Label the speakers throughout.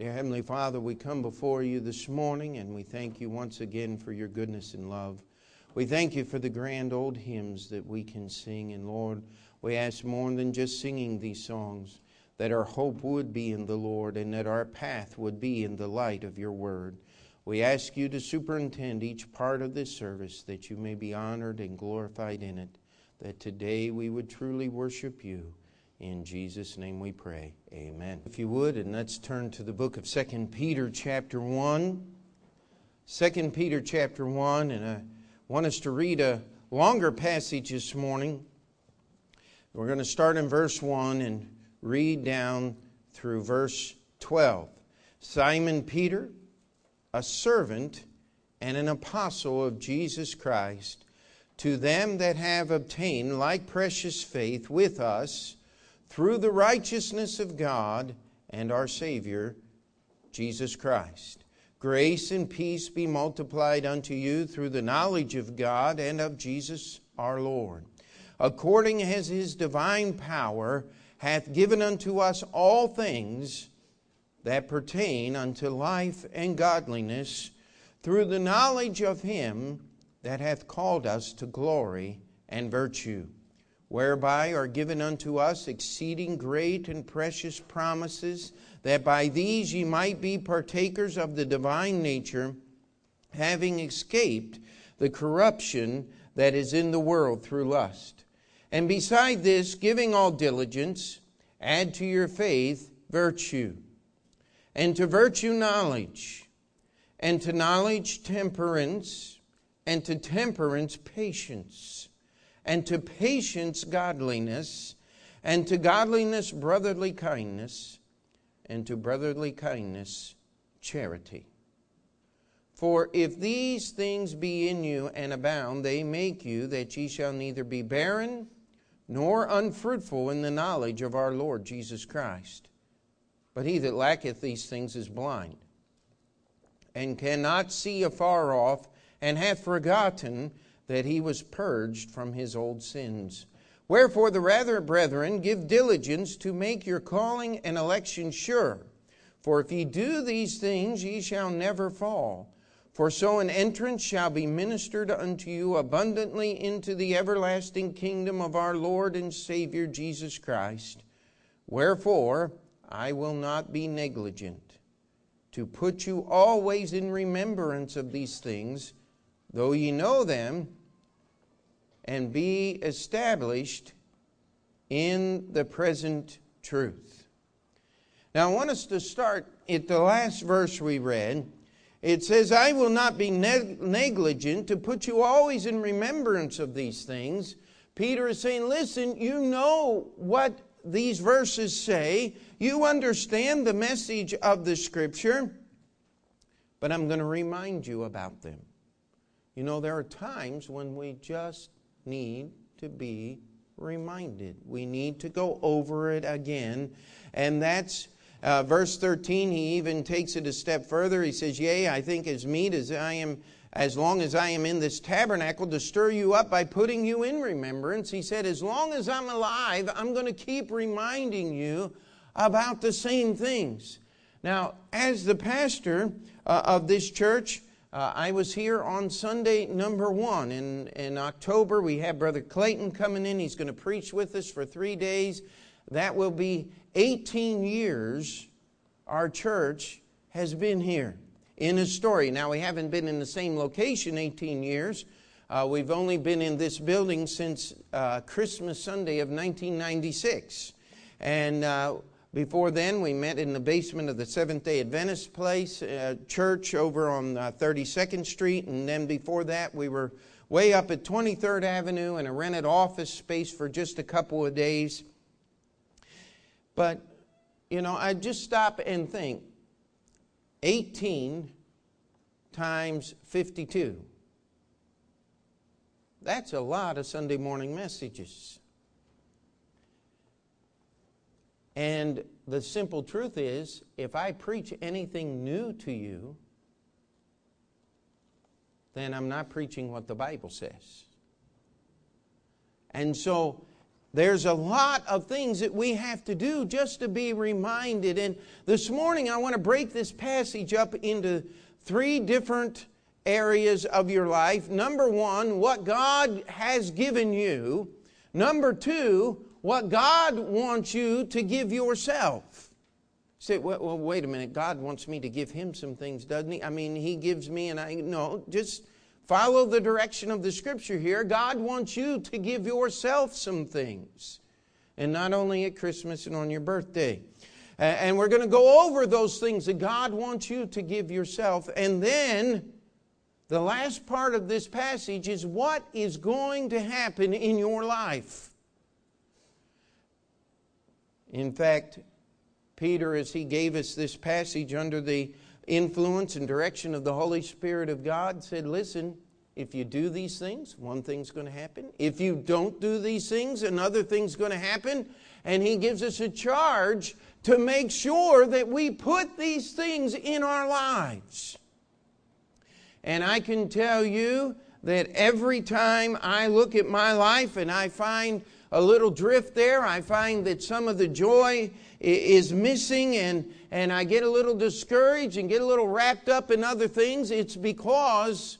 Speaker 1: Dear Heavenly Father, we come before you this morning and we thank you once again for your goodness and love. We thank you for the grand old hymns that we can sing. And Lord, we ask more than just singing these songs, that our hope would be in the Lord and that our path would be in the light of your word. We ask you to superintend each part of this service that you may be honored and glorified in it, that today we would truly worship you. In Jesus' name we pray. Amen. If you would, and let's turn to the book of 2 Peter, chapter 1. 2 Peter, chapter 1, and I want us to read a longer passage this morning. We're going to start in verse 1 and read down through verse 12. Simon Peter, a servant and an apostle of Jesus Christ, to them that have obtained like precious faith with us through the righteousness of God and our Savior, Jesus Christ. Grace and peace be multiplied unto you through the knowledge of God and of Jesus our Lord, according as his divine power hath given unto us all things that pertain unto life and godliness, through the knowledge of him that hath called us to glory and virtue whereby are given unto us exceeding great and precious promises, that by these ye might be partakers of the divine nature, having escaped the corruption that is in the world through lust. And beside this, giving all diligence, add to your faith virtue, and to virtue knowledge, and to knowledge temperance, and to temperance patience and to patience godliness, and to godliness brotherly kindness, and to brotherly kindness charity. For if these things be in you and abound, they make you that ye shall neither be barren nor unfruitful in the knowledge of our Lord Jesus Christ. But he that lacketh these things is blind, and cannot see afar off, and hath forgotten that he was purged from his old sins. Wherefore, the rather, brethren, give diligence to make your calling and election sure. For if ye do these things, ye shall never fall. For so an entrance shall be ministered unto you abundantly into the everlasting kingdom of our Lord and Savior Jesus Christ. Wherefore, I will not be negligent to put you always in remembrance of these things, though ye know them and be established in the present truth. Now, I want us to start at the last verse we read. It says, I will not be neg- negligent to put you always in remembrance of these things. Peter is saying, Listen, you know what these verses say, you understand the message of the Scripture, but I'm going to remind you about them. You know, there are times when we just need to be reminded. We need to go over it again. And that's uh, verse 13. He even takes it a step further. He says, Yea, I think as meet as I am. As long as I am in this tabernacle to stir you up by putting you in remembrance, he said, As long as I'm alive, I'm going to keep reminding you about the same things. Now, as the pastor uh, of this church, uh, I was here on Sunday number one. In, in October, we have Brother Clayton coming in. He's going to preach with us for three days. That will be 18 years our church has been here in Astoria. Now, we haven't been in the same location 18 years. Uh, we've only been in this building since uh, Christmas Sunday of 1996. And uh, before then, we met in the basement of the Seventh day Adventist place, uh, church over on uh, 32nd Street. And then before that, we were way up at 23rd Avenue in a rented office space for just a couple of days. But, you know, I just stop and think 18 times 52. That's a lot of Sunday morning messages. And the simple truth is if I preach anything new to you, then I'm not preaching what the Bible says. And so there's a lot of things that we have to do just to be reminded. And this morning, I want to break this passage up into three different areas of your life. Number one, what God has given you. Number two, what God wants you to give yourself. Say, well, well, wait a minute. God wants me to give Him some things, doesn't He? I mean, He gives me, and I no. Just Follow the direction of the scripture here. God wants you to give yourself some things. And not only at Christmas and on your birthday. And we're going to go over those things that God wants you to give yourself. And then the last part of this passage is what is going to happen in your life. In fact, Peter, as he gave us this passage under the influence and direction of the Holy Spirit of God said, Listen, if you do these things, one thing's going to happen. If you don't do these things, another thing's going to happen. And He gives us a charge to make sure that we put these things in our lives. And I can tell you that every time I look at my life and I find a little drift there, I find that some of the joy is missing and, and I get a little discouraged and get a little wrapped up in other things, it's because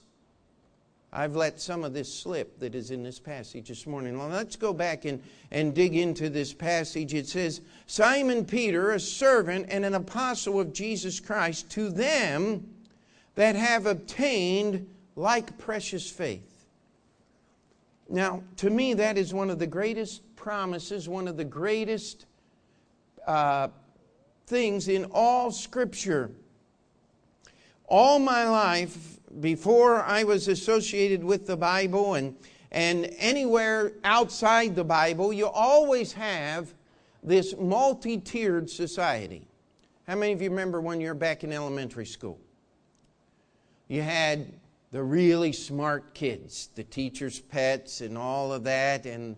Speaker 1: I've let some of this slip that is in this passage this morning. Well, let's go back and, and dig into this passage. It says, Simon Peter, a servant and an apostle of Jesus Christ, to them that have obtained like precious faith. Now, to me, that is one of the greatest promises, one of the greatest uh, things in all Scripture. All my life, before I was associated with the Bible and, and anywhere outside the Bible, you always have this multi tiered society. How many of you remember when you were back in elementary school? You had the really smart kids, the teacher's pets, and all of that, and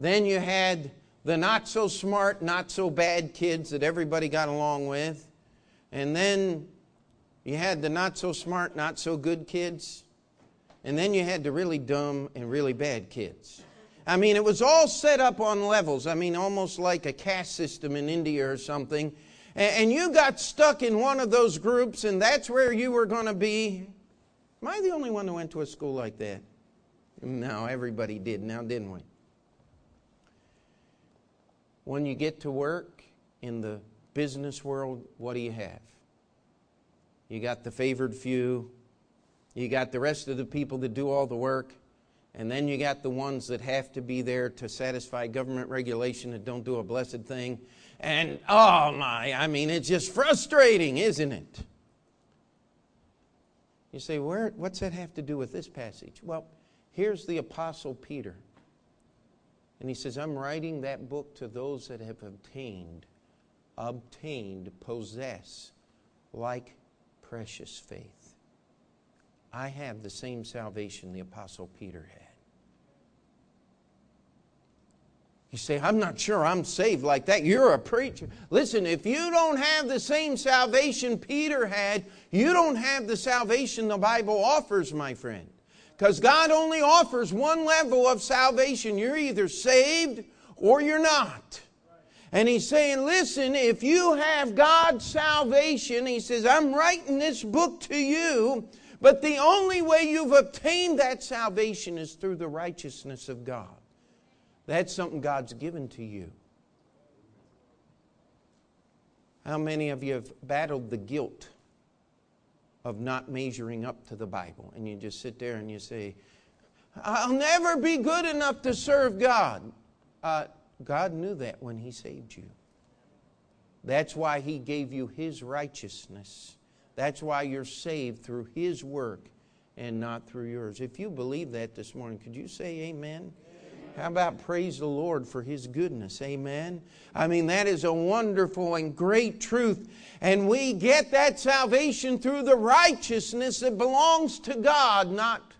Speaker 1: then you had the not so smart, not so bad kids that everybody got along with. And then you had the not so smart, not so good kids. And then you had the really dumb and really bad kids. I mean, it was all set up on levels. I mean, almost like a caste system in India or something. And you got stuck in one of those groups, and that's where you were going to be. Am I the only one who went to a school like that? No, everybody did now, didn't we? When you get to work in the business world, what do you have? You got the favored few, you got the rest of the people that do all the work, and then you got the ones that have to be there to satisfy government regulation that don't do a blessed thing. And oh my, I mean, it's just frustrating, isn't it? You say, Where, what's that have to do with this passage? Well, here's the Apostle Peter. And he says, I'm writing that book to those that have obtained, obtained, possess, like precious faith. I have the same salvation the Apostle Peter had. You say, I'm not sure I'm saved like that. You're a preacher. Listen, if you don't have the same salvation Peter had, you don't have the salvation the Bible offers, my friend. Because God only offers one level of salvation. You're either saved or you're not. And he's saying, listen, if you have God's salvation, he says, I'm writing this book to you, but the only way you've obtained that salvation is through the righteousness of God. That's something God's given to you. How many of you have battled the guilt of not measuring up to the Bible. And you just sit there and you say, I'll never be good enough to serve God. Uh, God knew that when He saved you. That's why He gave you His righteousness. That's why you're saved through His work and not through yours. If you believe that this morning, could you say amen? How about praise the Lord for His goodness? Amen. I mean, that is a wonderful and great truth. And we get that salvation through the righteousness that belongs to God, not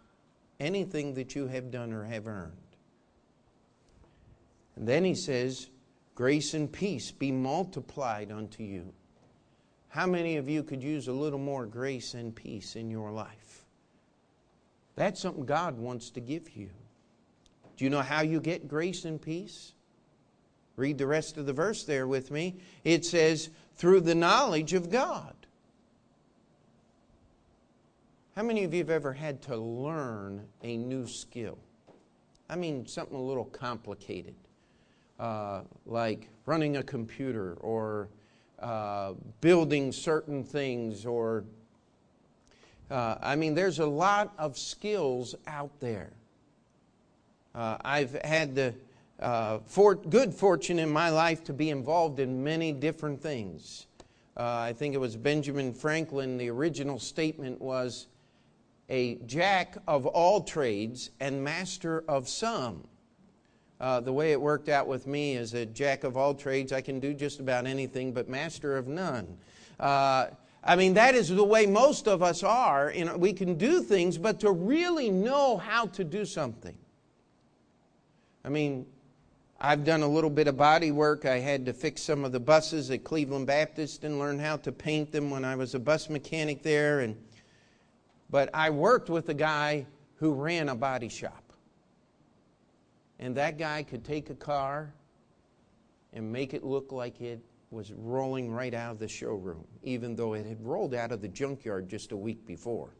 Speaker 1: anything that you have done or have earned. And then He says, Grace and peace be multiplied unto you. How many of you could use a little more grace and peace in your life? That's something God wants to give you. Do you know how you get grace and peace? Read the rest of the verse there with me. It says, through the knowledge of God. How many of you have ever had to learn a new skill? I mean, something a little complicated, uh, like running a computer or uh, building certain things, or uh, I mean, there's a lot of skills out there. Uh, I've had the uh, for, good fortune in my life to be involved in many different things. Uh, I think it was Benjamin Franklin, the original statement was a jack of all trades and master of some. Uh, the way it worked out with me is a jack of all trades. I can do just about anything, but master of none. Uh, I mean, that is the way most of us are. You know, we can do things, but to really know how to do something. I mean, I've done a little bit of body work. I had to fix some of the buses at Cleveland Baptist and learn how to paint them when I was a bus mechanic there. And, but I worked with a guy who ran a body shop. And that guy could take a car and make it look like it was rolling right out of the showroom, even though it had rolled out of the junkyard just a week before.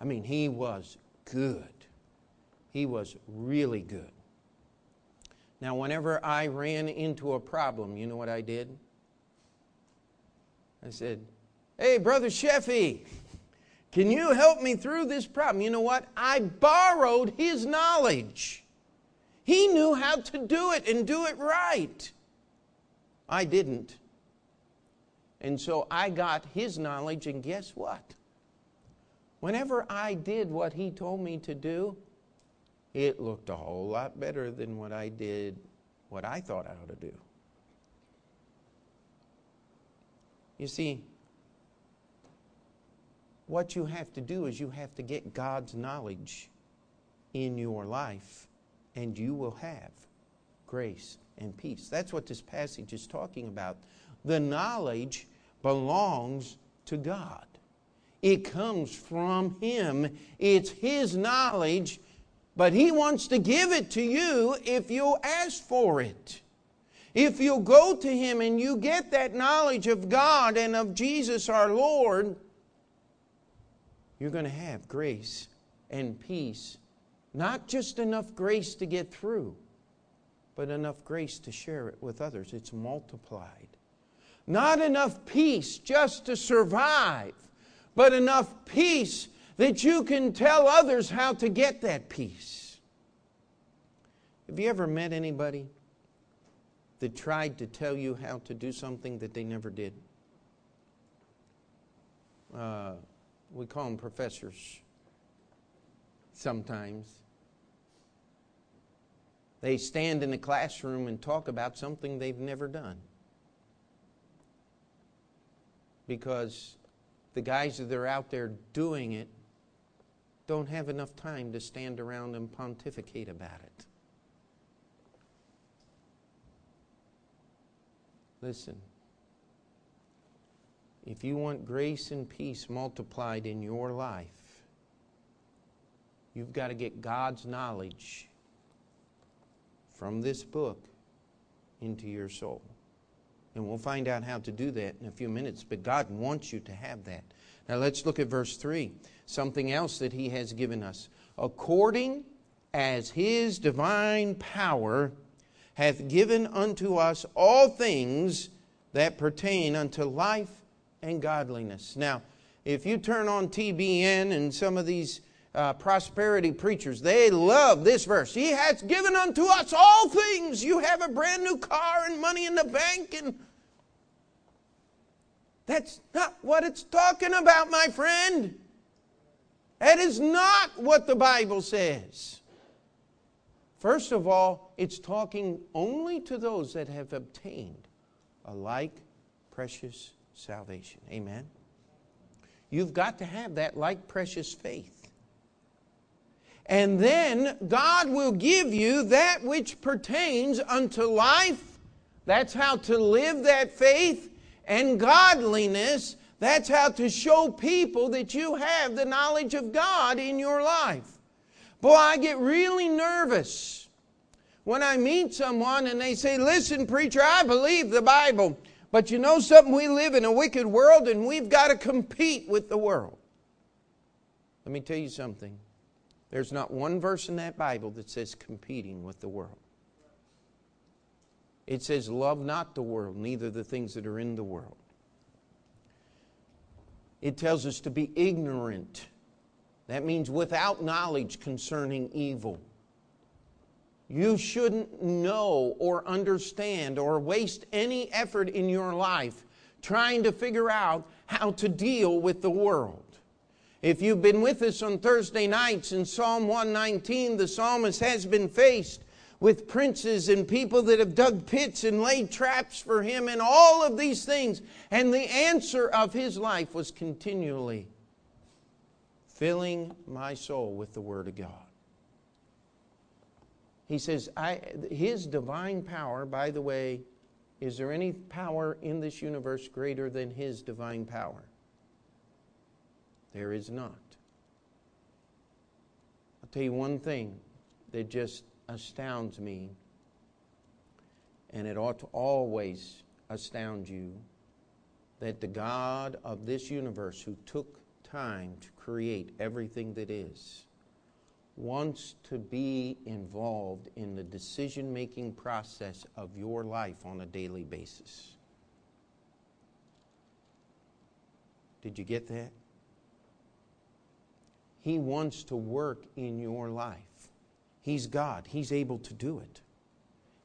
Speaker 1: I mean, he was good. He was really good. Now, whenever I ran into a problem, you know what I did? I said, Hey, Brother Sheffy, can you help me through this problem? You know what? I borrowed his knowledge. He knew how to do it and do it right. I didn't. And so I got his knowledge, and guess what? Whenever I did what he told me to do, it looked a whole lot better than what I did, what I thought I ought to do. You see, what you have to do is you have to get God's knowledge in your life and you will have grace and peace. That's what this passage is talking about. The knowledge belongs to God, it comes from Him. It's His knowledge, but He wants to give it to you if you'll ask for it. If you'll go to Him and you get that knowledge of God and of Jesus our Lord, you're going to have grace and peace not just enough grace to get through, but enough grace to share it with others. It's multiplied. Not enough peace just to survive, but enough peace that you can tell others how to get that peace. Have you ever met anybody that tried to tell you how to do something that they never did? Uh, we call them professors sometimes. They stand in the classroom and talk about something they've never done. Because the guys that are out there doing it don't have enough time to stand around and pontificate about it. Listen, if you want grace and peace multiplied in your life, You've got to get God's knowledge from this book into your soul. And we'll find out how to do that in a few minutes, but God wants you to have that. Now let's look at verse 3. Something else that He has given us. According as His divine power hath given unto us all things that pertain unto life and godliness. Now, if you turn on TBN and some of these uh, prosperity preachers, they love this verse. He has given unto us all things. You have a brand new car and money in the bank, and that's not what it's talking about, my friend. That is not what the Bible says. First of all, it's talking only to those that have obtained a like precious salvation. Amen. You've got to have that like precious faith. And then God will give you that which pertains unto life. That's how to live that faith. And godliness. That's how to show people that you have the knowledge of God in your life. Boy, I get really nervous when I meet someone and they say, Listen, preacher, I believe the Bible, but you know something? We live in a wicked world and we've got to compete with the world. Let me tell you something. There's not one verse in that Bible that says competing with the world. It says, Love not the world, neither the things that are in the world. It tells us to be ignorant. That means without knowledge concerning evil. You shouldn't know or understand or waste any effort in your life trying to figure out how to deal with the world. If you've been with us on Thursday nights in Psalm 119, the psalmist has been faced with princes and people that have dug pits and laid traps for him and all of these things. And the answer of his life was continually filling my soul with the Word of God. He says, I, His divine power, by the way, is there any power in this universe greater than His divine power? There is not. I'll tell you one thing that just astounds me, and it ought to always astound you that the God of this universe who took time to create everything that is wants to be involved in the decision making process of your life on a daily basis. Did you get that? He wants to work in your life. He's God, He's able to do it.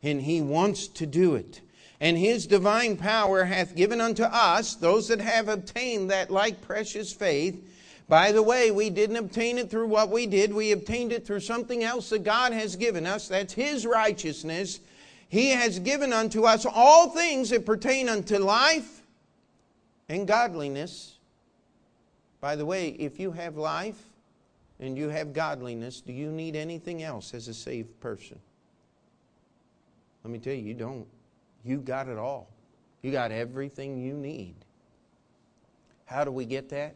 Speaker 1: And He wants to do it. And His divine power hath given unto us, those that have obtained that like precious faith. By the way, we didn't obtain it through what we did, we obtained it through something else that God has given us. That's His righteousness. He has given unto us all things that pertain unto life and godliness. By the way, if you have life, and you have godliness, do you need anything else as a saved person? Let me tell you, you don't. You got it all. You got everything you need. How do we get that?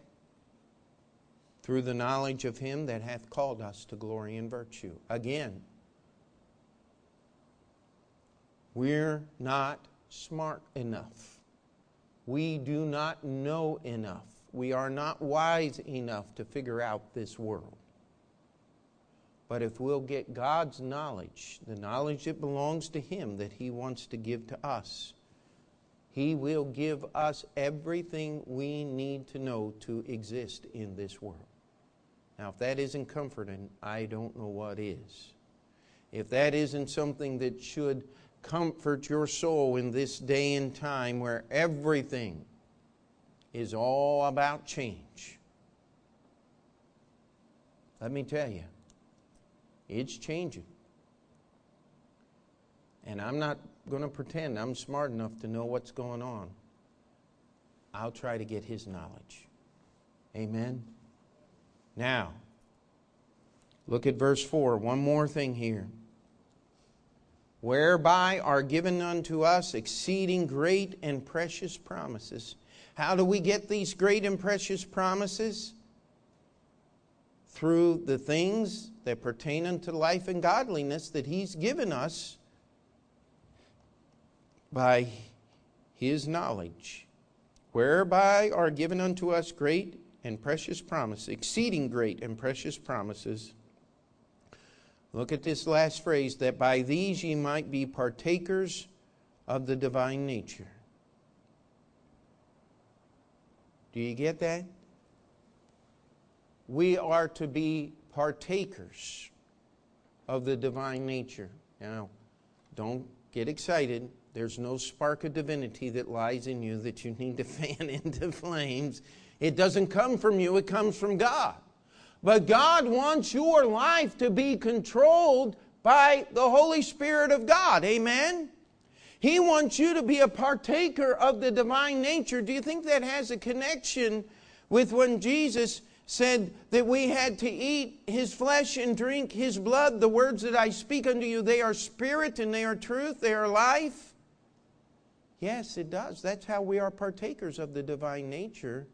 Speaker 1: Through the knowledge of Him that hath called us to glory and virtue. Again, we're not smart enough. We do not know enough. We are not wise enough to figure out this world. But if we'll get God's knowledge, the knowledge that belongs to Him that He wants to give to us, He will give us everything we need to know to exist in this world. Now, if that isn't comforting, I don't know what is. If that isn't something that should comfort your soul in this day and time where everything is all about change. Let me tell you, it's changing. And I'm not going to pretend I'm smart enough to know what's going on. I'll try to get his knowledge. Amen. Now, look at verse 4. One more thing here. Whereby are given unto us exceeding great and precious promises how do we get these great and precious promises? Through the things that pertain unto life and godliness that He's given us by His knowledge, whereby are given unto us great and precious promises, exceeding great and precious promises. Look at this last phrase that by these ye might be partakers of the divine nature. Do you get that? We are to be partakers of the divine nature. Now, don't get excited. There's no spark of divinity that lies in you that you need to fan into flames. It doesn't come from you, it comes from God. But God wants your life to be controlled by the Holy Spirit of God. Amen? He wants you to be a partaker of the divine nature. Do you think that has a connection with when Jesus said that we had to eat his flesh and drink his blood? The words that I speak unto you, they are spirit and they are truth, they are life. Yes, it does. That's how we are partakers of the divine nature,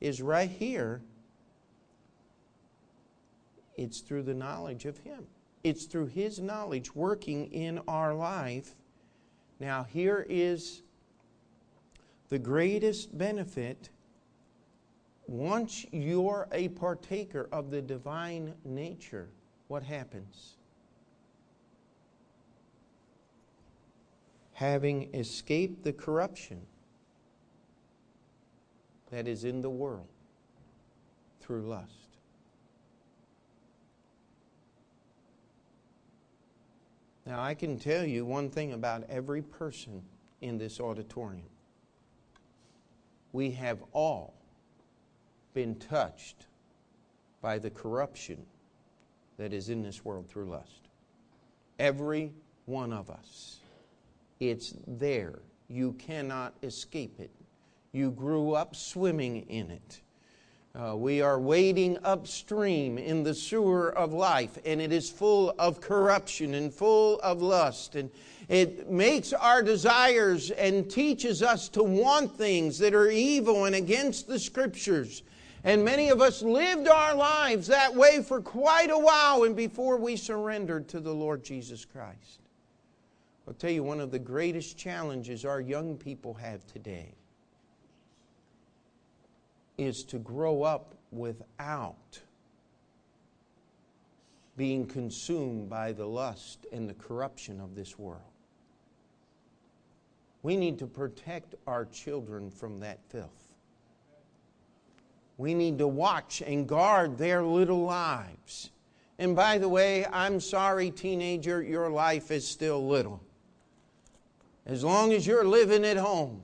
Speaker 1: is right here. It's through the knowledge of him. it's through His knowledge working in our life. Now, here is the greatest benefit once you're a partaker of the divine nature, what happens? Having escaped the corruption that is in the world through lust. Now, I can tell you one thing about every person in this auditorium. We have all been touched by the corruption that is in this world through lust. Every one of us. It's there. You cannot escape it. You grew up swimming in it. Uh, we are wading upstream in the sewer of life, and it is full of corruption and full of lust. And it makes our desires and teaches us to want things that are evil and against the scriptures. And many of us lived our lives that way for quite a while and before we surrendered to the Lord Jesus Christ. I'll tell you, one of the greatest challenges our young people have today is to grow up without being consumed by the lust and the corruption of this world. We need to protect our children from that filth. We need to watch and guard their little lives. And by the way, I'm sorry, teenager, your life is still little. As long as you're living at home,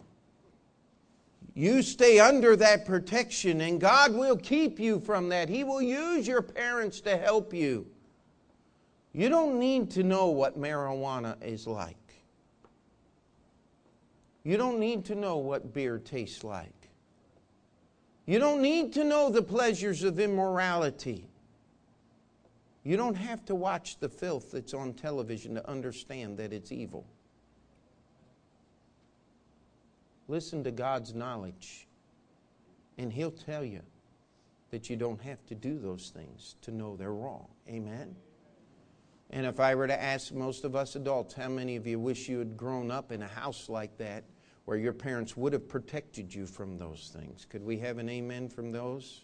Speaker 1: you stay under that protection, and God will keep you from that. He will use your parents to help you. You don't need to know what marijuana is like. You don't need to know what beer tastes like. You don't need to know the pleasures of immorality. You don't have to watch the filth that's on television to understand that it's evil. Listen to God's knowledge, and He'll tell you that you don't have to do those things to know they're wrong. Amen? And if I were to ask most of us adults, how many of you wish you had grown up in a house like that where your parents would have protected you from those things? Could we have an amen from those?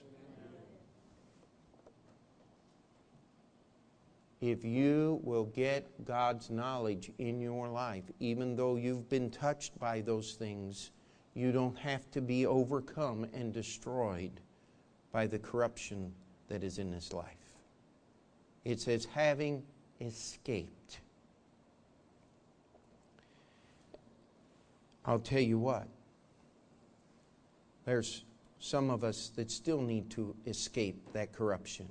Speaker 1: If you will get God's knowledge in your life, even though you've been touched by those things, you don't have to be overcome and destroyed by the corruption that is in this life. It says, having escaped. I'll tell you what, there's some of us that still need to escape that corruption.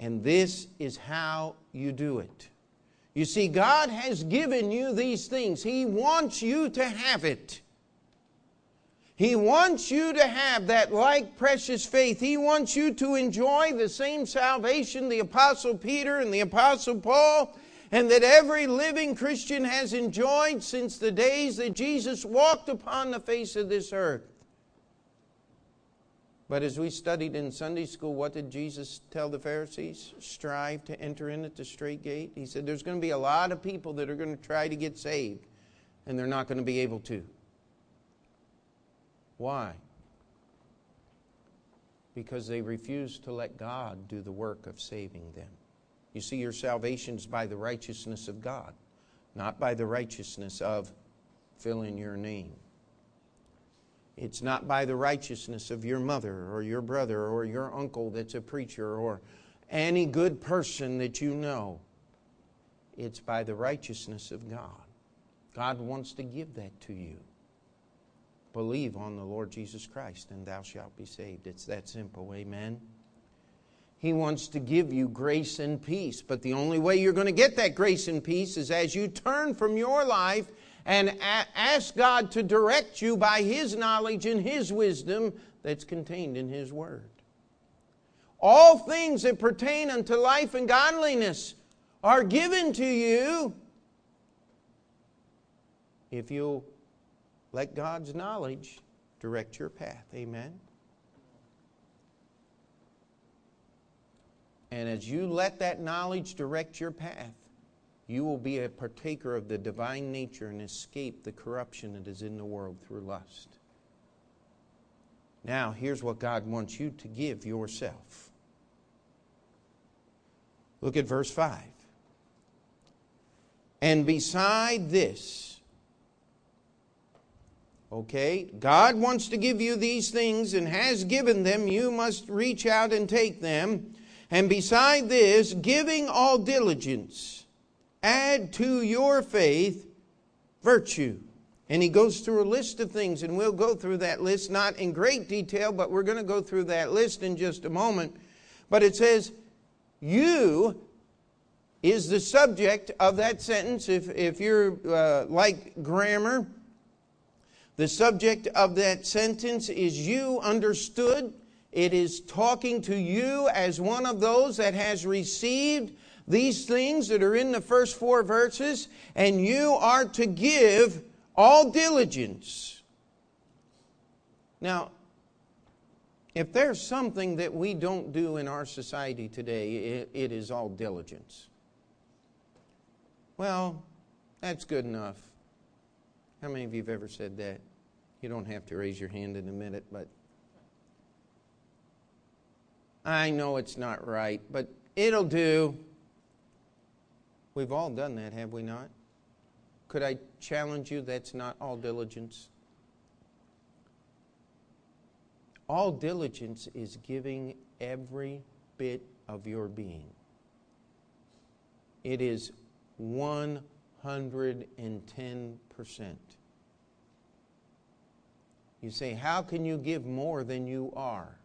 Speaker 1: And this is how you do it. You see, God has given you these things. He wants you to have it. He wants you to have that like precious faith. He wants you to enjoy the same salvation the Apostle Peter and the Apostle Paul and that every living Christian has enjoyed since the days that Jesus walked upon the face of this earth. But as we studied in Sunday school, what did Jesus tell the Pharisees? Strive to enter in at the strait gate. He said there's going to be a lot of people that are going to try to get saved, and they're not going to be able to. Why? Because they refuse to let God do the work of saving them. You see, your salvation is by the righteousness of God, not by the righteousness of fill in your name. It's not by the righteousness of your mother or your brother or your uncle that's a preacher or any good person that you know. It's by the righteousness of God. God wants to give that to you. Believe on the Lord Jesus Christ and thou shalt be saved. It's that simple. Amen. He wants to give you grace and peace. But the only way you're going to get that grace and peace is as you turn from your life and ask God to direct you by His knowledge and His wisdom that's contained in His Word. All things that pertain unto life and godliness are given to you if you'll let God's knowledge direct your path. Amen. And as you let that knowledge direct your path, you will be a partaker of the divine nature and escape the corruption that is in the world through lust. Now, here's what God wants you to give yourself. Look at verse 5. And beside this, okay, God wants to give you these things and has given them. You must reach out and take them. And beside this, giving all diligence, add to your faith virtue. And he goes through a list of things, and we'll go through that list, not in great detail, but we're going to go through that list in just a moment. But it says, You is the subject of that sentence. If, if you're uh, like grammar, the subject of that sentence is you understood. It is talking to you as one of those that has received these things that are in the first four verses, and you are to give all diligence. Now, if there's something that we don't do in our society today, it, it is all diligence. Well, that's good enough. How many of you have ever said that? You don't have to raise your hand in a minute, but I know it's not right, but it'll do. We've all done that, have we not? Could I challenge you that's not all diligence? All diligence is giving every bit of your being. It is 110%. You say, How can you give more than you are?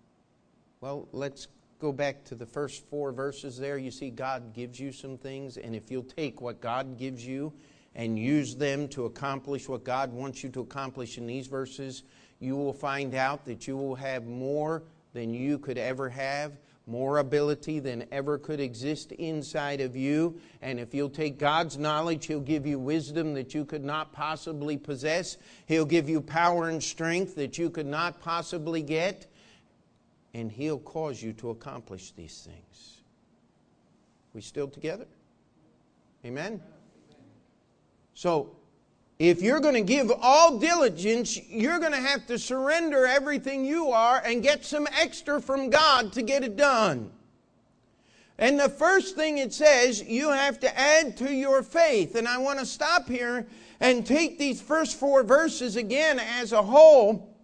Speaker 1: Well, let's go back to the first four verses there. You see, God gives you some things, and if you'll take what God gives you and use them to accomplish what God wants you to accomplish in these verses, you will find out that you will have more than you could ever have more ability than ever could exist inside of you. And if you'll take God's knowledge, He'll give you wisdom that you could not possibly possess. He'll give you power and strength that you could not possibly get. And He'll cause you to accomplish these things. We still together? Amen? So, if you're going to give all diligence, you're going to have to surrender everything you are and get some extra from God to get it done. And the first thing it says, you have to add to your faith. And I want to stop here and take these first four verses again as a whole.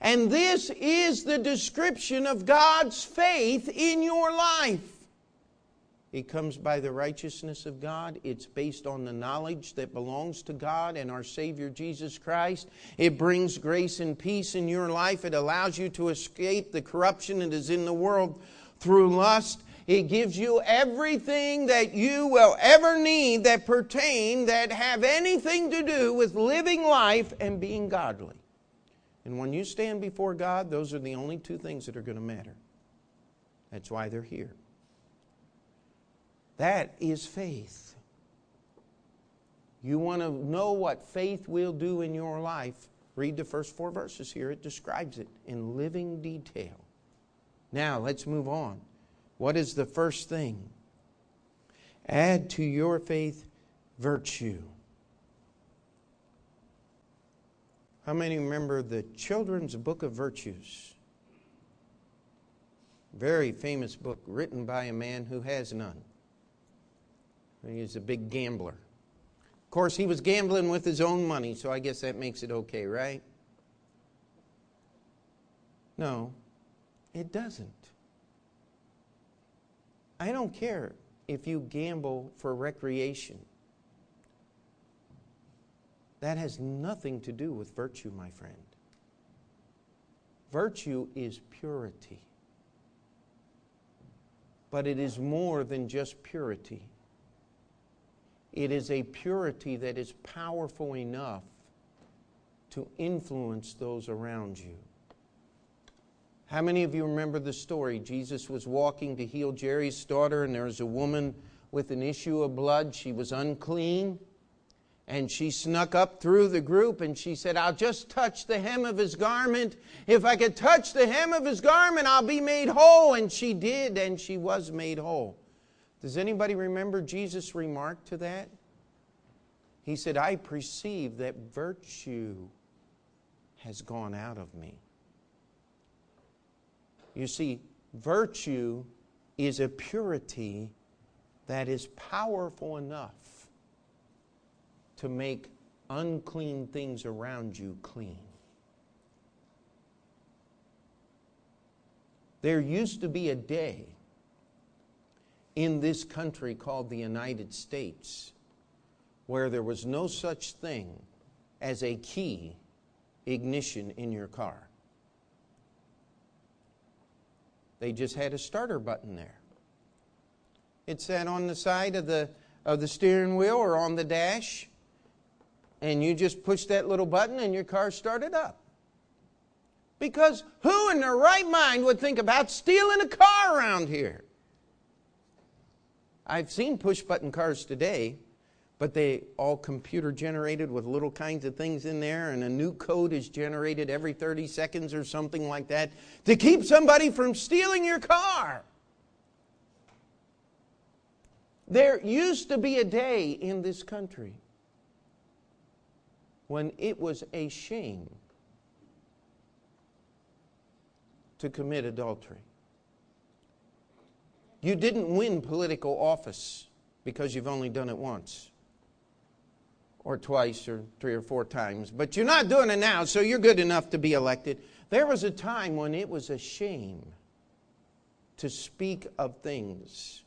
Speaker 1: And this is the description of God's faith in your life. It comes by the righteousness of God. It's based on the knowledge that belongs to God and our Savior Jesus Christ. It brings grace and peace in your life. It allows you to escape the corruption that is in the world through lust. It gives you everything that you will ever need that pertain, that have anything to do with living life and being godly. And when you stand before God, those are the only two things that are going to matter. That's why they're here. That is faith. You want to know what faith will do in your life? Read the first four verses here. It describes it in living detail. Now, let's move on. What is the first thing? Add to your faith virtue. How many remember the Children's Book of Virtues? Very famous book written by a man who has none. He's a big gambler. Of course, he was gambling with his own money, so I guess that makes it okay, right? No, it doesn't. I don't care if you gamble for recreation. That has nothing to do with virtue, my friend. Virtue is purity. But it is more than just purity. It is a purity that is powerful enough to influence those around you. How many of you remember the story? Jesus was walking to heal Jairus' daughter, and there was a woman with an issue of blood. She was unclean. And she snuck up through the group and she said, I'll just touch the hem of his garment. If I could touch the hem of his garment, I'll be made whole. And she did, and she was made whole. Does anybody remember Jesus' remark to that? He said, I perceive that virtue has gone out of me. You see, virtue is a purity that is powerful enough to make unclean things around you clean. There used to be a day in this country called the United States where there was no such thing as a key ignition in your car. They just had a starter button there. It sat on the side of the, of the steering wheel or on the dash, and you just push that little button and your car started up. Because who in their right mind would think about stealing a car around here? I've seen push button cars today, but they all computer generated with little kinds of things in there, and a new code is generated every 30 seconds or something like that to keep somebody from stealing your car. There used to be a day in this country when it was a shame to commit adultery. You didn't win political office because you've only done it once or twice or three or four times, but you're not doing it now, so you're good enough to be elected. There was a time when it was a shame to speak of things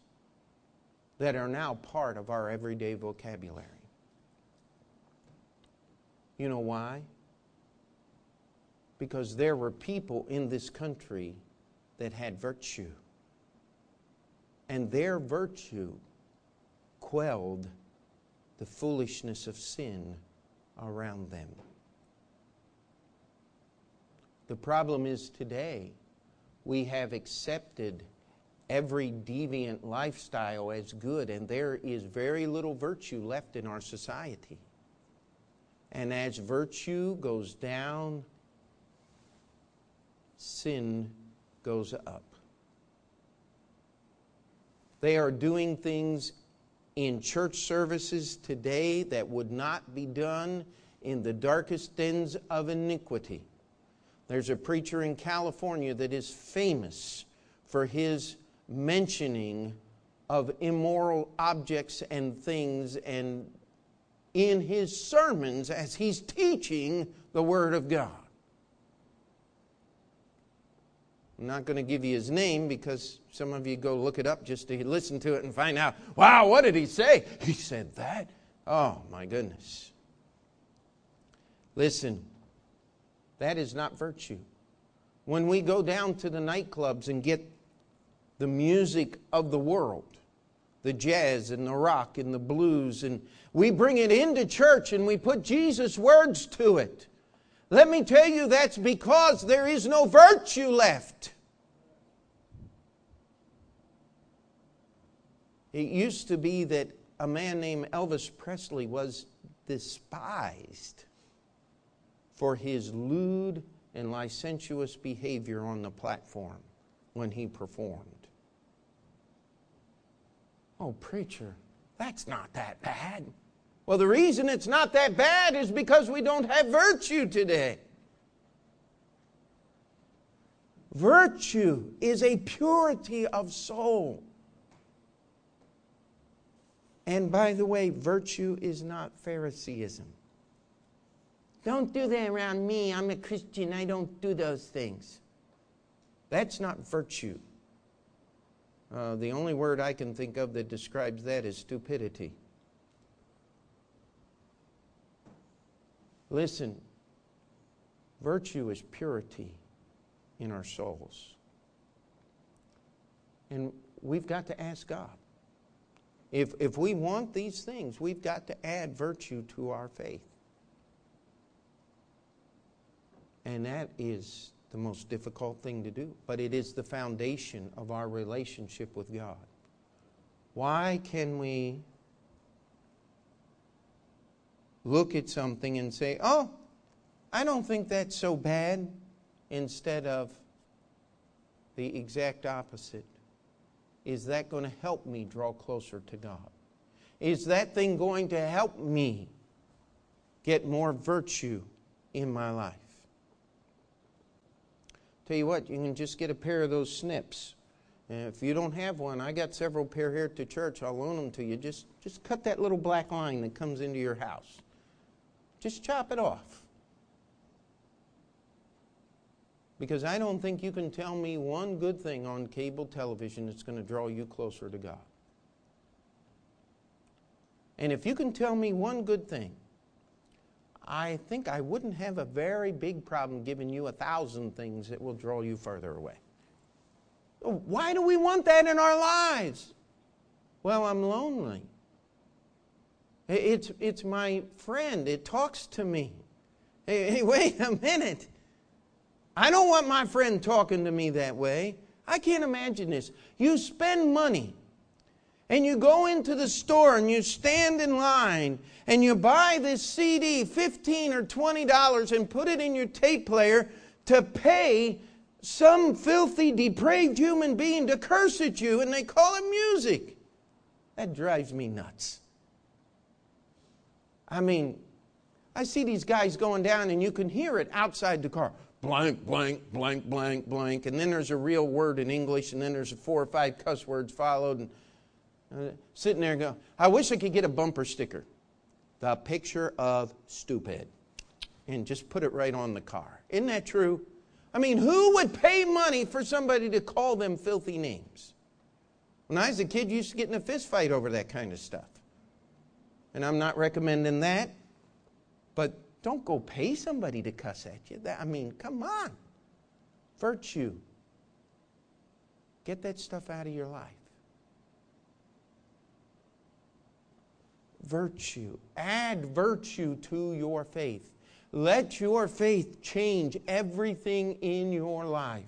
Speaker 1: that are now part of our everyday vocabulary. You know why? Because there were people in this country that had virtue. And their virtue quelled the foolishness of sin around them. The problem is today we have accepted every deviant lifestyle as good, and there is very little virtue left in our society. And as virtue goes down, sin goes up. They are doing things in church services today that would not be done in the darkest dens of iniquity. There's a preacher in California that is famous for his mentioning of immoral objects and things and in his sermons as he's teaching the Word of God. I'm not going to give you his name because some of you go look it up just to listen to it and find out, wow, what did he say? He said that? Oh, my goodness. Listen, that is not virtue. When we go down to the nightclubs and get the music of the world, the jazz and the rock and the blues, and we bring it into church and we put Jesus' words to it. Let me tell you, that's because there is no virtue left. It used to be that a man named Elvis Presley was despised for his lewd and licentious behavior on the platform when he performed. Oh, preacher, that's not that bad. Well, the reason it's not that bad is because we don't have virtue today. Virtue is a purity of soul. And by the way, virtue is not Phariseeism. Don't do that around me. I'm a Christian. I don't do those things. That's not virtue. Uh, the only word I can think of that describes that is stupidity. Listen, virtue is purity in our souls. And we've got to ask God. If, if we want these things, we've got to add virtue to our faith. And that is the most difficult thing to do, but it is the foundation of our relationship with God. Why can we look at something and say, oh, I don't think that's so bad, instead of the exact opposite. Is that going to help me draw closer to God? Is that thing going to help me get more virtue in my life? Tell you what, you can just get a pair of those snips. And if you don't have one, I got several pair here at the church. I'll loan them to you. Just, just cut that little black line that comes into your house. Just chop it off. Because I don't think you can tell me one good thing on cable television that's going to draw you closer to God. And if you can tell me one good thing, I think I wouldn't have a very big problem giving you a thousand things that will draw you further away. Why do we want that in our lives? Well, I'm lonely. It's, it's my friend. It talks to me. Hey, hey, wait a minute. I don't want my friend talking to me that way. I can't imagine this. You spend money and you go into the store and you stand in line and you buy this CD, 15 or $20, and put it in your tape player to pay some filthy, depraved human being to curse at you, and they call it music. That drives me nuts. I mean, I see these guys going down, and you can hear it outside the car blank, blank, blank, blank, blank. And then there's a real word in English, and then there's four or five cuss words followed. And uh, sitting there and go, I wish I could get a bumper sticker. The picture of stupid. And just put it right on the car. Isn't that true? I mean, who would pay money for somebody to call them filthy names? When I was a kid, you used to get in a fist fight over that kind of stuff. And I'm not recommending that. But don't go pay somebody to cuss at you. I mean, come on. Virtue. Get that stuff out of your life. Virtue. Add virtue to your faith. Let your faith change everything in your life.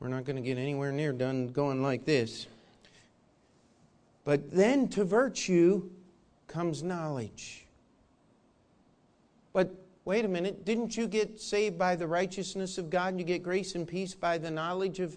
Speaker 1: We're not going to get anywhere near done going like this. But then to virtue, comes knowledge. But wait a minute, didn't you get saved by the righteousness of God and you get grace and peace by the knowledge of,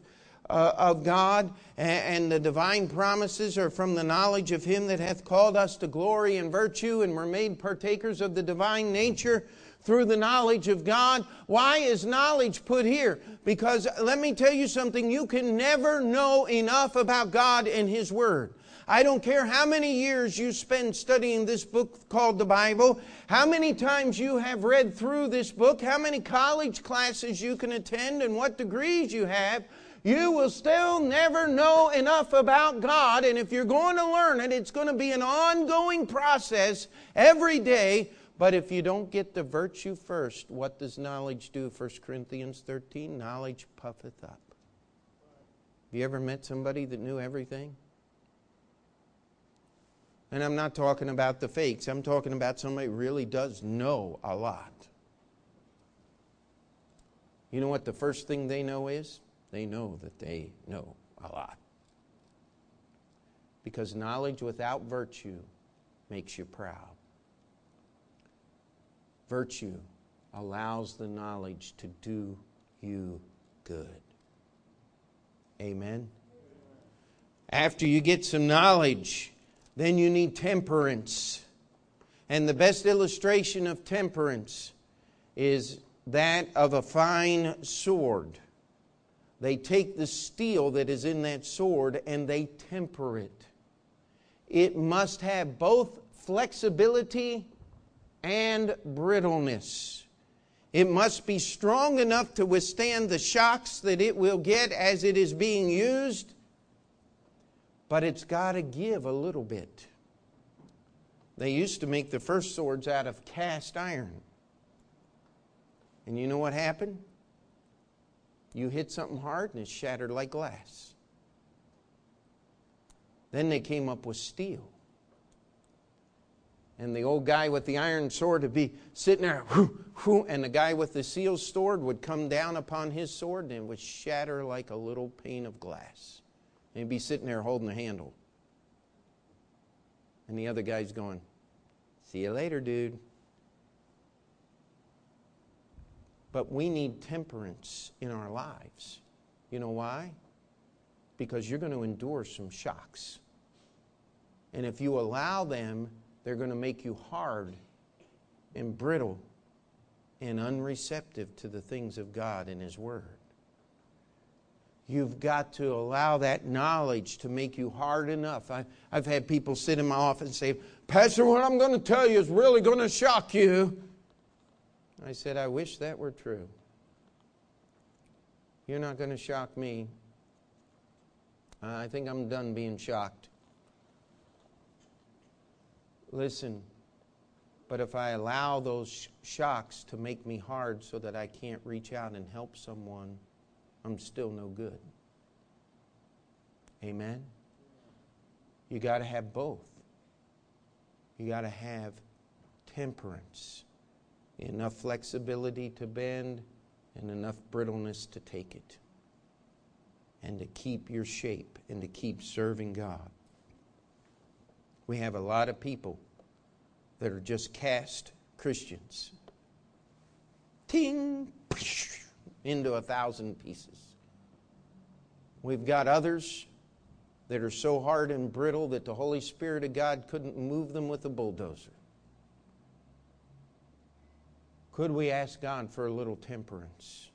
Speaker 1: uh, of God? And, and the divine promises are from the knowledge of Him that hath called us to glory and virtue, and we're made partakers of the divine nature through the knowledge of God. Why is knowledge put here? Because let me tell you something, you can never know enough about God and His Word. I don't care how many years you spend studying this book called the Bible, how many times you have read through this book, how many college classes you can attend, and what degrees you have. You will still never know enough about God, and if you're going to learn it, it's going to be an ongoing process every day. But if you don't get the virtue first, what does knowledge do? 1 Corinthians 13 knowledge puffeth up. Have you ever met somebody that knew everything? And I'm not talking about the fakes, I'm talking about somebody who really does know a lot. You know what the first thing they know is? They know that they know a lot. Because knowledge without virtue makes you proud. Virtue allows the knowledge to do you good. Amen. After you get some knowledge, then you need temperance. And the best illustration of temperance is that of a fine sword. They take the steel that is in that sword and they temper it. It must have both flexibility and brittleness. It must be strong enough to withstand the shocks that it will get as it is being used, but it's got to give a little bit. They used to make the first swords out of cast iron. And you know what happened? You hit something hard and it shattered like glass. Then they came up with steel. And the old guy with the iron sword would be sitting there, whoo, whoo, and the guy with the steel sword would come down upon his sword and it would shatter like a little pane of glass. And he'd be sitting there holding the handle. And the other guy's going, See you later, dude. But we need temperance in our lives. You know why? Because you're going to endure some shocks. And if you allow them, they're going to make you hard and brittle and unreceptive to the things of God and His Word. You've got to allow that knowledge to make you hard enough. I, have had people sit in my office and say, Pastor, what I'm going to tell you is really going to shock you. I said, I wish that were true. You're not going to shock me. I think I'm done being shocked. Listen, but if I allow those sh- shocks to make me hard so that I can't reach out and help someone, I'm still no good. Amen? You got to have both. You got to have temperance, enough flexibility to bend, and enough brittleness to take it, and to keep your shape and to keep serving God. We have a lot of people that are just cast Christians. Ting! Into a thousand pieces. We've got others that are so hard and brittle that the Holy Spirit of God couldn't move them with a bulldozer. Could we ask God for a little temperance?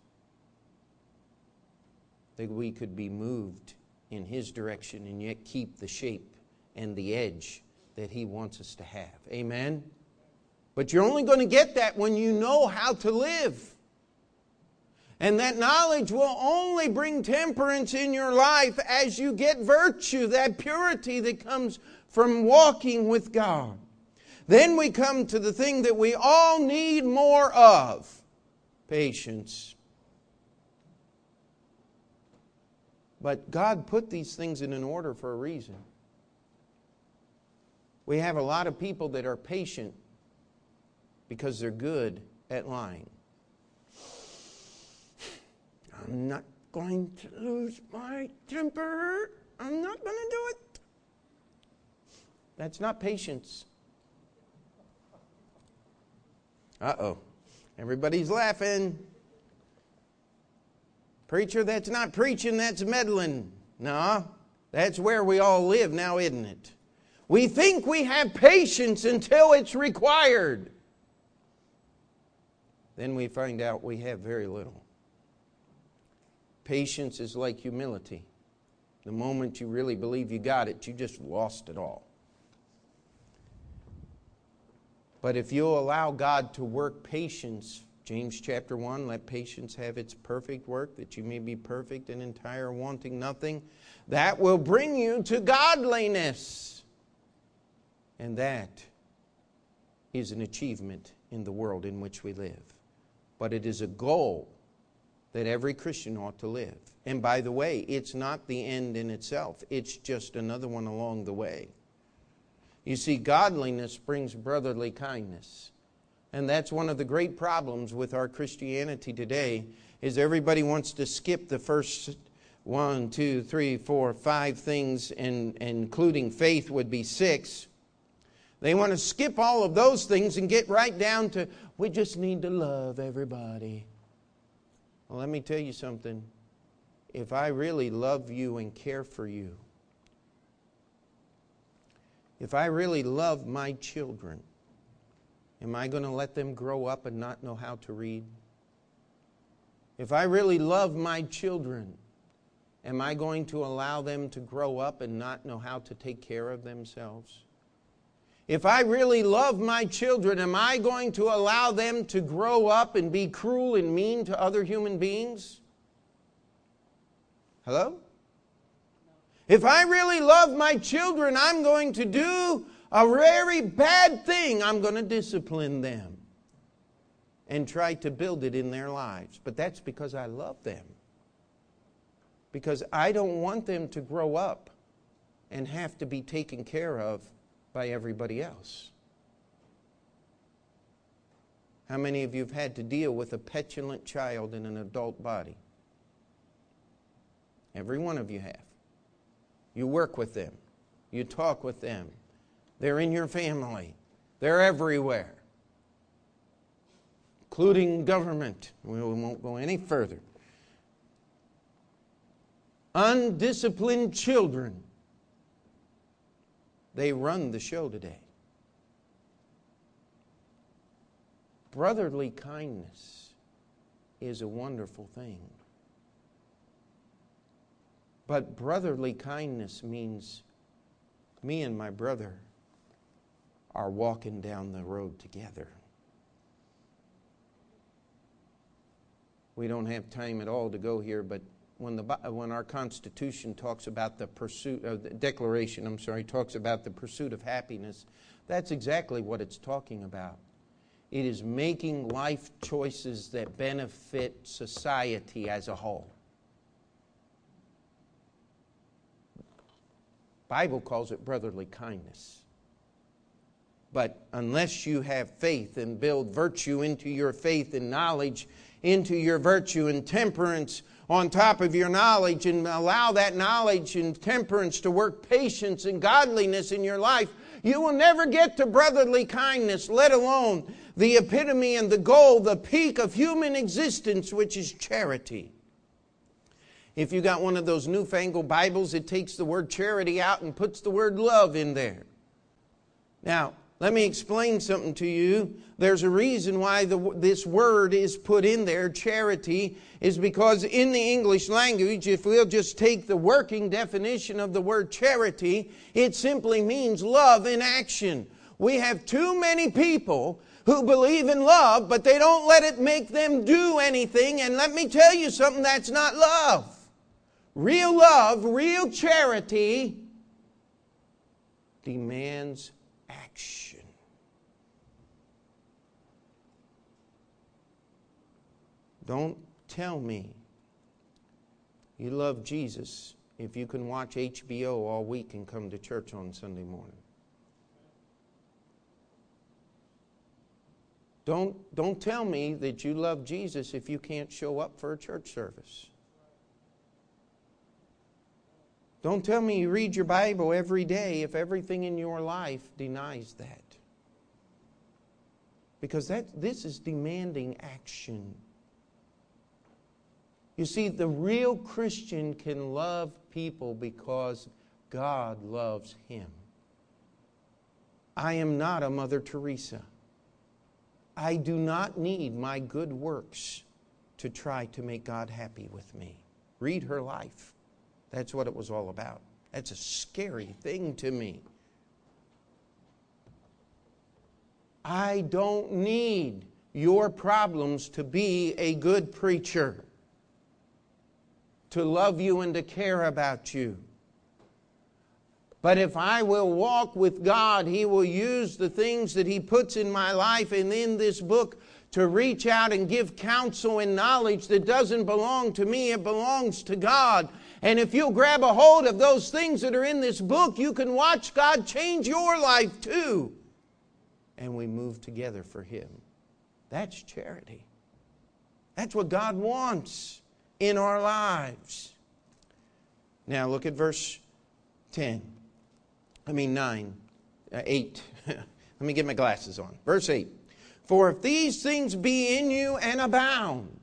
Speaker 1: That we could be moved in His direction and yet keep the shape and the edge that He wants us to have. Amen? But you're only going to get that when you know how to live. And that knowledge will only bring temperance in your life as you get virtue, that purity that comes from walking with God. Then we come to the thing that we all need more of patience. But God put these things in an order for a reason. We have a lot of people that are patient because they're good at lying. I'm not going to lose my temper. I'm not going to do it. That's not patience. Uh oh. Everybody's laughing. Preacher, that's not preaching, that's meddling. No, that's where we all live now, isn't it? We think we have patience until it's required. Then we find out we have very little. Patience is like humility. The moment you really believe you got it, you just lost it all. But if you'll allow God to work patience, James chapter 1, let patience have its perfect work, that you may be perfect and entire, wanting nothing, that will bring you to godliness. And that is an achievement in the world in which we live. But it is a goal that every Christian ought to live. And by the way, it's not the end in itself, it's just another one along the way. You see, godliness brings brotherly kindness. And that's one of the great problems with our Christianity today is everybody wants to skip the first one, two, three, four, five things, and, including faith would be six. They want to skip all of those things and get right down to we just need to love everybody. Well, let me tell you something. If I really love you and care for you, if I really love my children, am I going to let them grow up and not know how to read? If I really love my children, am I going to allow them to grow up and not know how to take care of themselves? If I really love my children, am I going to allow them to grow up and be cruel and mean to other human beings? Hello? If I really love my children, I'm going to do a very bad thing. I'm going to discipline them and try to build it in their lives. But that's because I love them. Because I don't want them to grow up and have to be taken care of by everybody else. How many of you have had to deal with a petulant child in an adult body? Every one of you have. You work with them, you talk with them, They're in your family. They're everywhere, including government. We won't go any further. Undisciplined children, they run the show today. Brotherly kindness is a wonderful thing. But brotherly kindness means me and my brother are walking down the road together. We don't have time at all to go here, but when, the, when our Constitution talks about the pursuit, uh, the Declaration, I'm sorry, talks about the pursuit of happiness, that's exactly what it's talking about. It is making life choices that benefit society as a whole. Bible calls it brotherly kindness. But unless you have faith and build virtue into your faith and knowledge into your virtue and temperance on top of your knowledge and allow that knowledge and temperance to work patience and godliness in your life, you will never get to brotherly kindness, let alone the epitome and the goal, the peak of human existence, which is charity. If you got one of those newfangled Bibles, it takes the word charity out and puts the word love in there. Now, let me explain something to you. There's a reason why the, this word is put in there, charity, is because in the English language, if we'll just take the working definition of the word charity, it simply means love in action. We have too many people who believe in love, but they don't let it make them do anything. And let me tell you something that's not love. Real love, real charity demands action. Don't tell me you love Jesus if you can watch HBO all week and come to church on Sunday morning. Don't, don't tell me that you love Jesus if you can't show up for a church service. Don't tell me you read your Bible every day if everything in your life denies that. Because that, this is demanding action. You see, the real Christian can love people because God loves him. I am not a Mother Teresa. I do not need my good works to try to make God happy with me. Read her life. That's what it was all about. That's a scary thing to me. I don't need your problems to be a good preacher, to love you and to care about you. But if I will walk with God, He will use the things that He puts in my life and in this book to reach out and give counsel and knowledge that doesn't belong to me, it belongs to God. And if you'll grab a hold of those things that are in this book, you can watch God change your life too. And we move together for Him. That's charity. That's what God wants in our lives. Now look at verse 10. I mean 9, uh, 8. Let me get my glasses on. Verse 8. For if these things be in you and abound,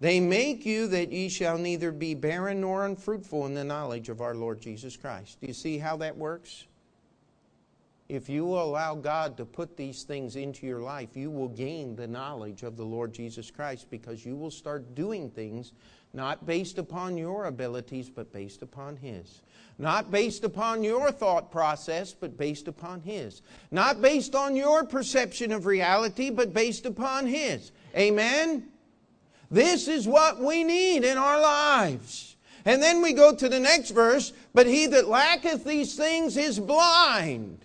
Speaker 1: they make you that ye shall neither be barren nor unfruitful in the knowledge of our Lord Jesus Christ. Do you see how that works? If you will allow God to put these things into your life, you will gain the knowledge of the Lord Jesus Christ because you will start doing things not based upon your abilities, but based upon His. Not based upon your thought process, but based upon His. Not based on your perception of reality, but based upon His. Amen? This is what we need in our lives. And then we go to the next verse, but he that lacketh these things is blind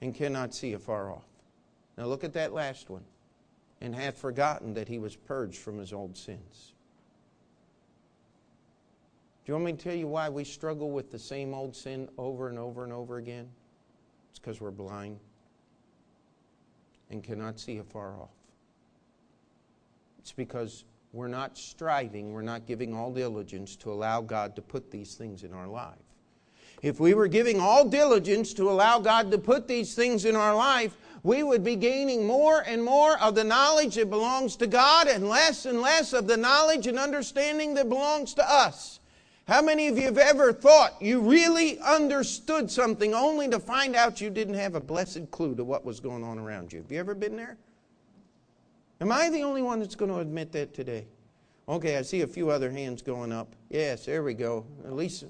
Speaker 1: and cannot see afar off. Now look at that last one. And hath forgotten that he was purged from his old sins. Do you want me to tell you why we struggle with the same old sin over and over and over again? It's because we're blind and cannot see afar off. It's because we're not striving, we're not giving all diligence to allow God to put these things in our life. If we were giving all diligence to allow God to put these things in our life, we would be gaining more and more of the knowledge that belongs to God and less and less of the knowledge and understanding that belongs to us. How many of you have ever thought you really understood something only to find out you didn't have a blessed clue to what was going on around you? Have you ever been there? Am I the only one that's going to admit that today? Okay, I see a few other hands going up. Yes, there we go. At least,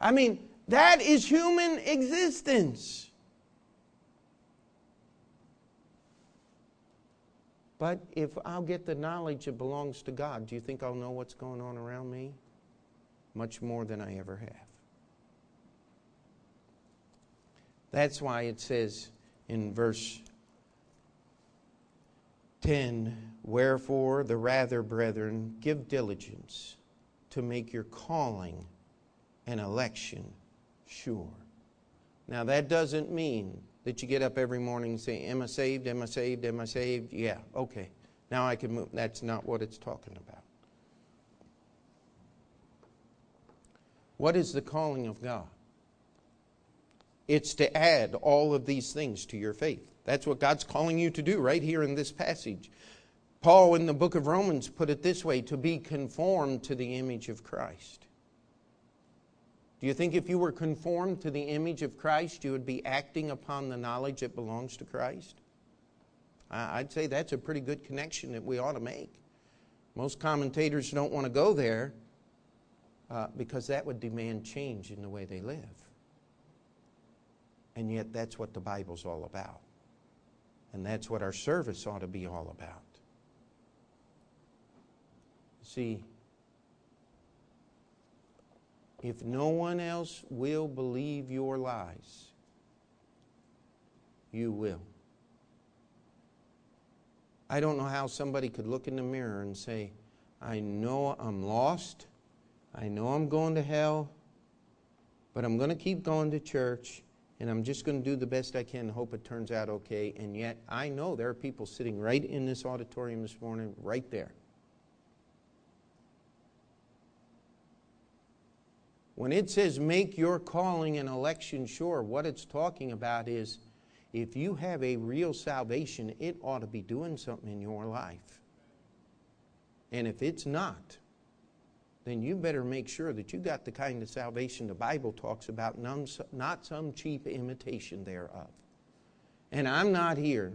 Speaker 1: I mean, that is human existence. But if I'll get the knowledge that belongs to God, do you think I'll know what's going on around me? Much more than I ever have. That's why it says in verse 10 Wherefore, the rather, brethren, give diligence to make your calling and election sure. Now, that doesn't mean that you get up every morning and say, Am I saved? Am I saved? Am I saved? Yeah, okay. Now I can move. That's not what it's talking about. What is the calling of God? It's to add all of these things to your faith. That's what God's calling you to do right here in this passage. Paul in the book of Romans put it this way to be conformed to the image of Christ. Do you think if you were conformed to the image of Christ, you would be acting upon the knowledge that belongs to Christ? I'd say that's a pretty good connection that we ought to make. Most commentators don't want to go there uh, because that would demand change in the way they live. And yet, that's what the Bible's all about. And that's what our service ought to be all about. See, if no one else will believe your lies, you will. I don't know how somebody could look in the mirror and say, I know I'm lost. I know I'm going to hell, but I'm going to keep going to church and I'm just going to do the best I can and hope it turns out okay. And yet, I know there are people sitting right in this auditorium this morning, right there. When it says make your calling and election sure, what it's talking about is if you have a real salvation, it ought to be doing something in your life. And if it's not, then you better make sure that you got the kind of salvation the Bible talks about, not some cheap imitation thereof. And I'm not here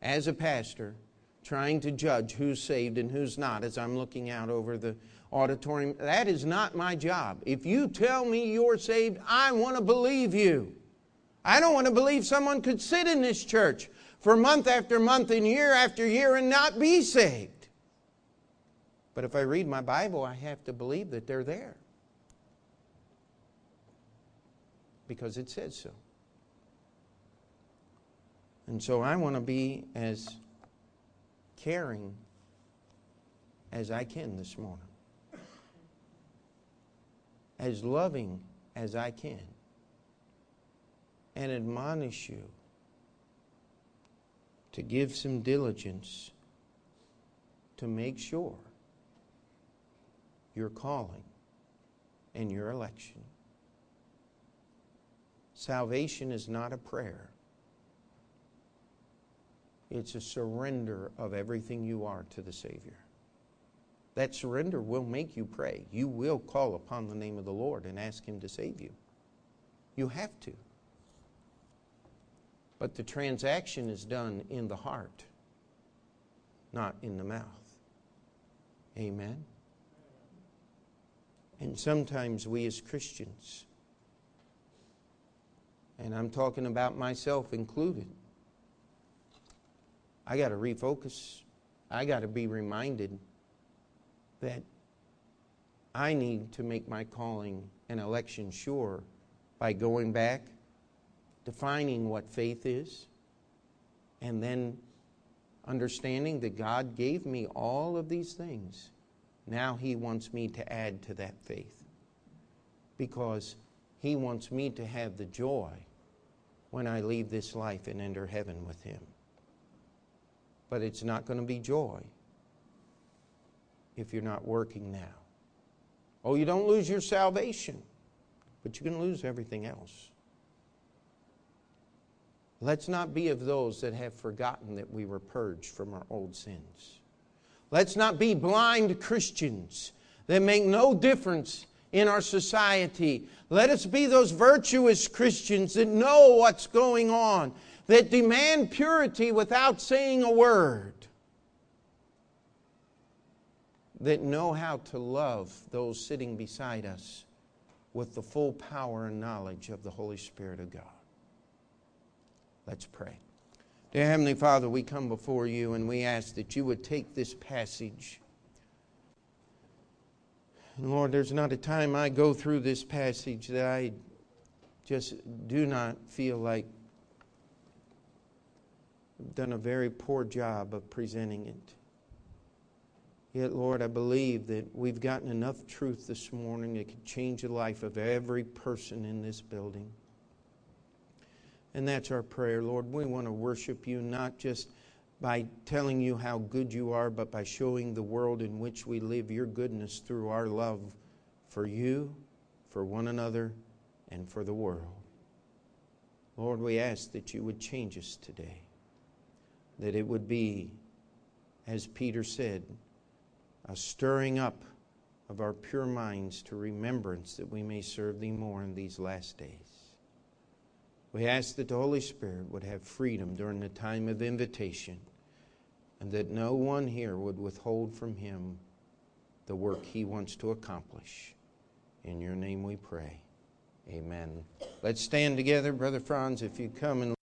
Speaker 1: as a pastor trying to judge who's saved and who's not as I'm looking out over the auditorium. That is not my job. If you tell me you're saved, I want to believe you. I don't want to believe someone could sit in this church for month after month and year after year and not be saved. But if I read my Bible, I have to believe that they're there. Because it says so. And so I want to be as caring as I can this morning as loving as I can and admonish you to give some diligence to make sure your calling and your election. Salvation is not a prayer. It's a surrender of everything you are to the Savior. That surrender will make you pray. You will call upon the name of the Lord and ask Him to save you. You have to. But the transaction is done in the heart, not in the mouth. Amen? And sometimes we as Christians, and I'm talking about myself included, I got to refocus. I got to be reminded that I need to make my calling and election sure by going back, defining what faith is, and then understanding that God gave me all of these things. Now He wants me to add to that faith because He wants me to have the joy when I leave this life and enter heaven with Him. But it's not going to be joy if you're not working now. Oh, you don't lose your salvation, but you can lose everything else. Let's not be of those that have forgotten that we were purged from our old sins. Let's not be blind Christians that make no difference in our society. Let us be those virtuous Christians that know what's going on, that demand purity without saying a word, that know how to love those sitting beside us with the full power and knowledge of the Holy Spirit of God. Let's pray. Dear Heavenly Father, we come before you and we ask that you would take this passage. Lord, there's not a time I go through this passage that I just do not feel like I've done a very poor job of presenting it. Yet, Lord, I believe that we've gotten enough truth this morning that could change the life of every person in this building. And that's our prayer, Lord. We want to worship you not just by telling you how good you are, but by showing the world in which we live your goodness through our love for you, for one another, and for the world. Lord, we ask that you would change us today, that it would be, as Peter said, a stirring up of our pure minds to remembrance that we may serve thee more in these last days. We ask that the Holy Spirit would have freedom during the time of invitation and that no one here would withhold from him the work he wants to accomplish. In your name we pray. Amen. Let's stand together, Brother Franz, if you come and